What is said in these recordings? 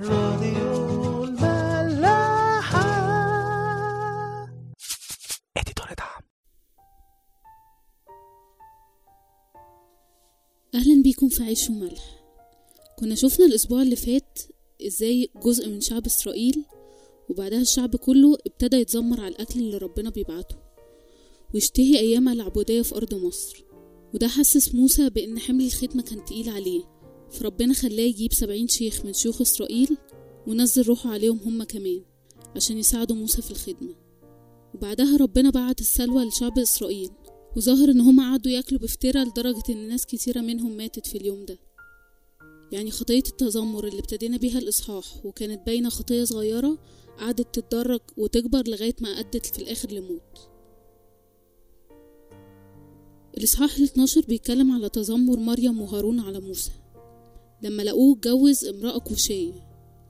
راديو الملاحة. اديتور دعم أهلا بيكم في عيش وملح. كنا شفنا الأسبوع اللي فات إزاي جزء من شعب إسرائيل وبعدها الشعب كله ابتدى يتذمر على الأكل اللي ربنا بيبعته ويشتهي أيام العبودية في أرض مصر. وده حسس موسى بأن حمل الخدمة كان تقيل عليه. فربنا خلاه يجيب سبعين شيخ من شيوخ إسرائيل ونزل روحه عليهم هما كمان عشان يساعدوا موسى في الخدمة. وبعدها ربنا بعت السلوى لشعب إسرائيل وظهر إن هما قعدوا ياكلوا بفترة لدرجة إن ناس كتيرة منهم ماتت في اليوم ده. يعني خطية التذمر اللي ابتدينا بيها الإصحاح وكانت باينة خطية صغيرة قعدت تتدرج وتكبر لغاية ما أدت في الآخر لموت. الإصحاح ال 12 بيتكلم على تذمر مريم وهارون على موسى. لما لقوه اتجوز امرأة كوشية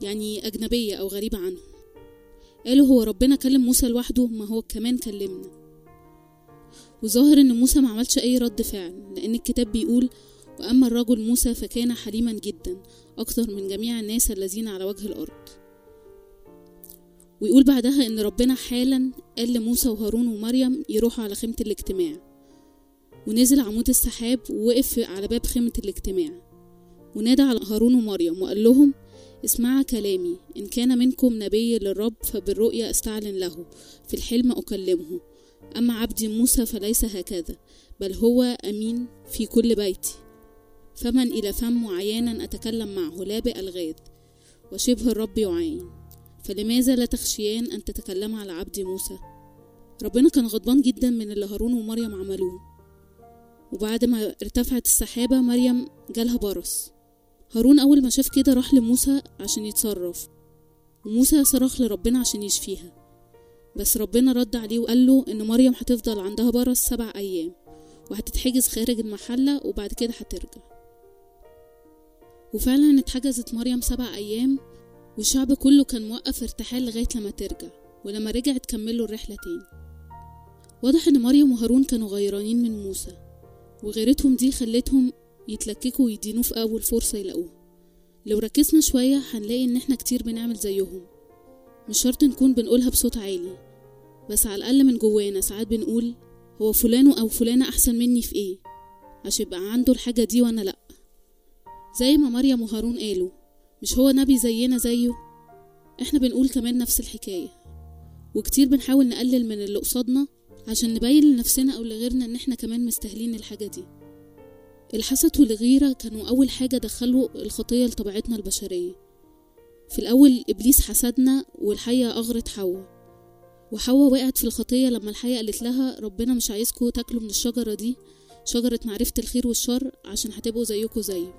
يعني أجنبية أو غريبة عنهم. قالوا هو ربنا كلم موسى لوحده ما هو كمان كلمنا. وظاهر إن موسى ما عملش أي رد فعل لأن الكتاب بيقول وأما الرجل موسى فكان حليما جدا أكثر من جميع الناس الذين على وجه الأرض. ويقول بعدها إن ربنا حالا قال لموسى وهارون ومريم يروحوا على خيمة الاجتماع. ونزل عمود السحاب ووقف على باب خيمة الاجتماع. ونادى على هارون ومريم وقال لهم اسمعا كلامي إن كان منكم نبي للرب فبالرؤيا استعلن له في الحلم أكلمه. أما عبدي موسى فليس هكذا بل هو أمين في كل بيتي. فمن إلى فم وعيانا أتكلم معه لا بألغاز وشبه الرب يعاين فلماذا لا تخشيان أن تتكلم على عبدي موسى؟ ربنا كان غضبان جدا من اللي هارون ومريم عملوه. وبعد ما ارتفعت السحابة مريم جالها برص. هارون أول ما شاف كده راح لموسى عشان يتصرف. وموسى صرخ لربنا عشان يشفيها. بس ربنا رد عليه وقال له إن مريم هتفضل عندها برص سبع أيام وهتتحجز خارج المحلة وبعد كده هترجع. وفعلا اتحجزت مريم سبع أيام والشعب كله كان موقف ارتحال لغاية لما ترجع ولما رجعت كملوا الرحلة تاني. واضح إن مريم وهارون كانوا غيرانين من موسى وغيرتهم دي خلتهم يتلككوا ويدينوه في أول فرصة يلاقوها لو ركزنا شوية هنلاقي إن إحنا كتير بنعمل زيهم. مش شرط نكون بنقولها بصوت عالي بس على الأقل من جوانا ساعات بنقول هو فلان أو فلانة أحسن مني في إيه؟ عشان يبقى عنده الحاجة دي وأنا لأ. زي ما مريم وهارون قالوا مش هو نبي زينا زيه؟ إحنا بنقول كمان نفس الحكاية. وكتير بنحاول نقلل من اللي قصادنا عشان نبين لنفسنا أو لغيرنا إن إحنا كمان مستاهلين الحاجة دي. الحسد والغيرة كانوا أول حاجة دخلوا الخطية لطبيعتنا البشرية. في الأول إبليس حسدنا والحية أغرت حواء وحواء وقعت في الخطية لما الحية قالت لها ربنا مش عايزكوا تاكلوا من الشجرة دي شجرة معرفة الخير والشر عشان هتبقوا زيكوا زيه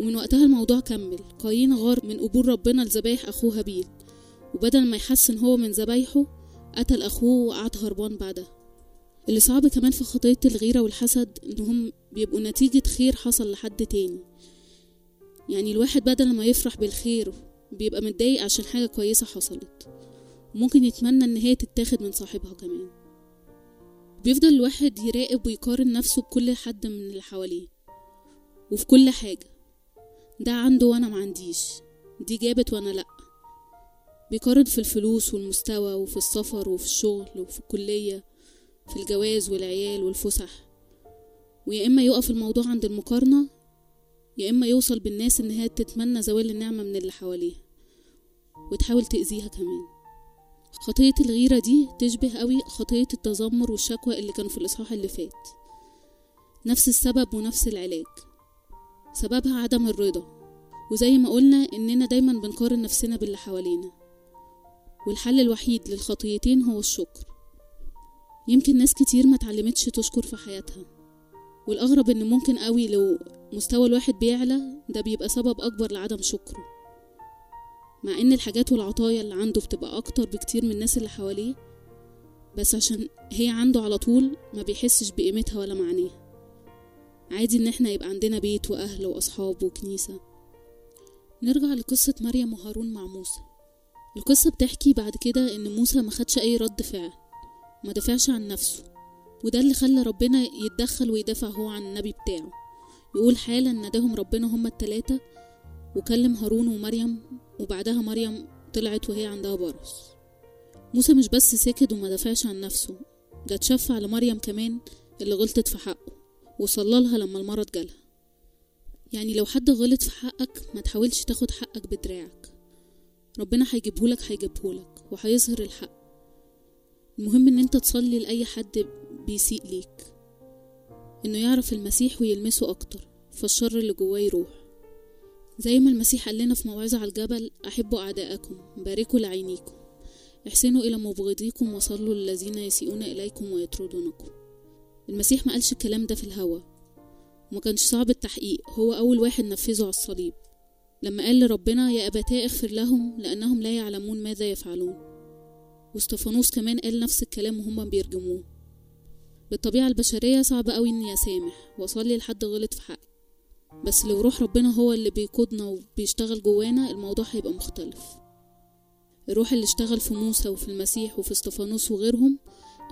ومن وقتها الموضوع كمل قايين غار من قبول ربنا لذبايح أخوه هابيل وبدل ما يحسن هو من ذبايحه قتل أخوه وقعد هربان بعدها. اللي صعب كمان في خطية الغيرة والحسد إنهم بيبقوا نتيجة خير حصل لحد تاني. يعني الواحد بدل ما يفرح بالخير بيبقى متضايق عشان حاجة كويسة حصلت. وممكن يتمنى إن هي تتاخد من صاحبها كمان. بيفضل الواحد يراقب ويقارن نفسه بكل حد من اللي حواليه وفي كل حاجة. ده عنده وأنا معنديش دي جابت وأنا لأ. بيقارن في الفلوس والمستوى وفي السفر وفي الشغل وفي الكلية. في الجواز والعيال والفسح. ويا إما يقف الموضوع عند المقارنة يا إما يوصل بالناس إن هي تتمنى زوال النعمة من اللي حواليها وتحاول تأذيها كمان. خطية الغيرة دي تشبه قوي خطية التذمر والشكوى اللي كانوا في الإصحاح اللي فات. نفس السبب ونفس العلاج. سببها عدم الرضا. وزي ما قلنا إننا دايما بنقارن نفسنا باللي حوالينا. والحل الوحيد للخطيتين هو الشكر. يمكن ناس كتير ما اتعلمتش تشكر في حياتها. والأغرب إن ممكن قوي لو مستوى الواحد بيعلى ده بيبقى سبب أكبر لعدم شكره. مع إن الحاجات والعطايا اللي عنده بتبقى أكتر بكتير من الناس اللي حواليه بس عشان هي عنده على طول ما بيحسش بقيمتها ولا معناها عادي إن إحنا يبقى عندنا بيت وأهل وأصحاب وكنيسة. نرجع لقصة مريم وهارون مع موسى. القصة بتحكي بعد كده إن موسى ما خدش أي رد فعل. ما دافعش عن نفسه وده اللي خلى ربنا يتدخل ويدافع هو عن النبي بتاعه. يقول حالا نداهم ربنا هما التلاتة وكلم هارون ومريم وبعدها مريم طلعت وهي عندها برص. موسى مش بس سكت وما دافعش عن نفسه ده اتشفع لمريم كمان اللي غلطت في حقه وصلى لها لما المرض جالها. يعني لو حد غلط في حقك ما تحاولش تاخد حقك بدراعك. ربنا هيجيبهولك هيجيبهولك وهيظهر الحق. المهم إن أنت تصلي لأي حد بيسيء ليك. إنه يعرف المسيح ويلمسه أكتر فالشر اللي جواه يروح. زي ما المسيح قال لنا في موعظة على الجبل أحبوا أعداءكم باركوا لعينيكم. احسنوا إلى مبغضيكم وصلوا للذين يسيئون إليكم ويطردونكم. المسيح ما قالش الكلام ده في الهوا. وما كانش صعب التحقيق. هو أول واحد نفذه على الصليب. لما قال لربنا يا أبتاه اغفر لهم لأنهم لا يعلمون ماذا يفعلون. واستفانوس كمان قال نفس الكلام وهما بيرجموه. بالطبيعة البشرية صعب قوي إني أسامح وأصلي لحد غلط في حقي. بس لو روح ربنا هو اللي بيقودنا وبيشتغل جوانا الموضوع هيبقى مختلف. الروح اللي اشتغل في موسى وفي المسيح وفي استفانوس وغيرهم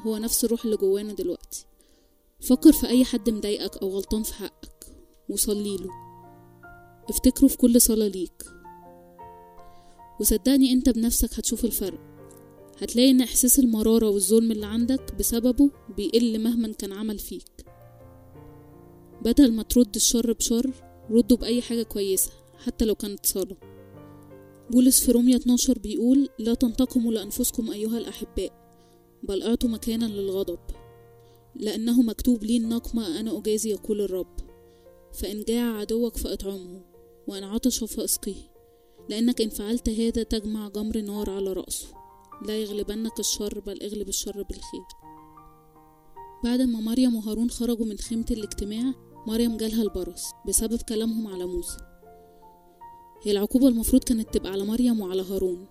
هو نفس الروح اللي جوانا دلوقتي. فكر في أي حد مضايقك أو غلطان في حقك وصلي له. افتكره في كل صلاة ليك. وصدقني أنت بنفسك هتشوف الفرق. هتلاقي إن إحساس المرارة والظلم اللي عندك بسببه بيقل مهما كان عمل فيك. بدل ما ترد الشر بشر رده بأي حاجة كويسة حتى لو كانت صلاة بولس في رومية 12 بيقول لا تنتقموا لأنفسكم أيها الأحباء بل أعطوا مكانا للغضب. لأنه مكتوب لي النقمة أنا أجازي يقول الرب. فإن جاع عدوك فأطعمه وإن عطش فأسقيه. لأنك إن فعلت هذا تجمع جمر نار على رأسه. لا يغلبنك الشر بل اغلب الشر بالخير. بعد ما مريم وهارون خرجوا من خيمة الاجتماع مريم جالها البرص بسبب كلامهم على موسى. هي العقوبة المفروض كانت تبقى على مريم وعلى هارون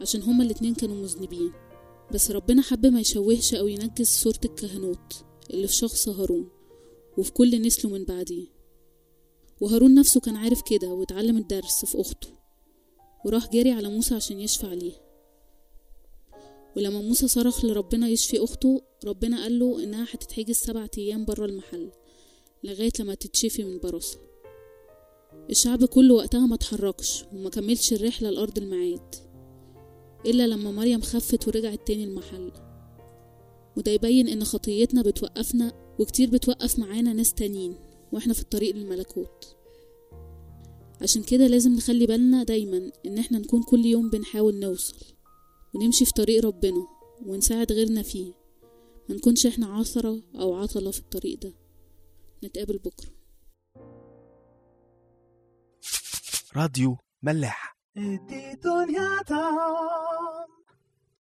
عشان هما الاتنين كانوا مذنبين. بس ربنا حب ما يشوهش أو ينجس صورة الكهنوت اللي في شخص هارون وفي كل نسله من بعديه. وهارون نفسه كان عارف كده واتعلم الدرس في أخته وراح جاري على موسى عشان يشفع ليها. ولما موسى صرخ لربنا يشفي أخته ربنا قال له إنها هتتحجز سبعة أيام برا المحل لغاية لما تتشفي من برصها الشعب كله وقتها ما اتحركش وما كملش الرحلة لأرض الميعاد إلا لما مريم خفت ورجعت تاني المحل. وده يبين إن خطيتنا بتوقفنا وكتير بتوقف معانا ناس تانيين وإحنا في الطريق للملكوت. عشان كده لازم نخلي بالنا دايما إن إحنا نكون كل يوم بنحاول نوصل. ونمشي في طريق ربنا ونساعد غيرنا فيه. ما نكونش إحنا عثرة أو عطلة في الطريق ده. نتقابل بكرة. راديو ملاح. دي دنيا تا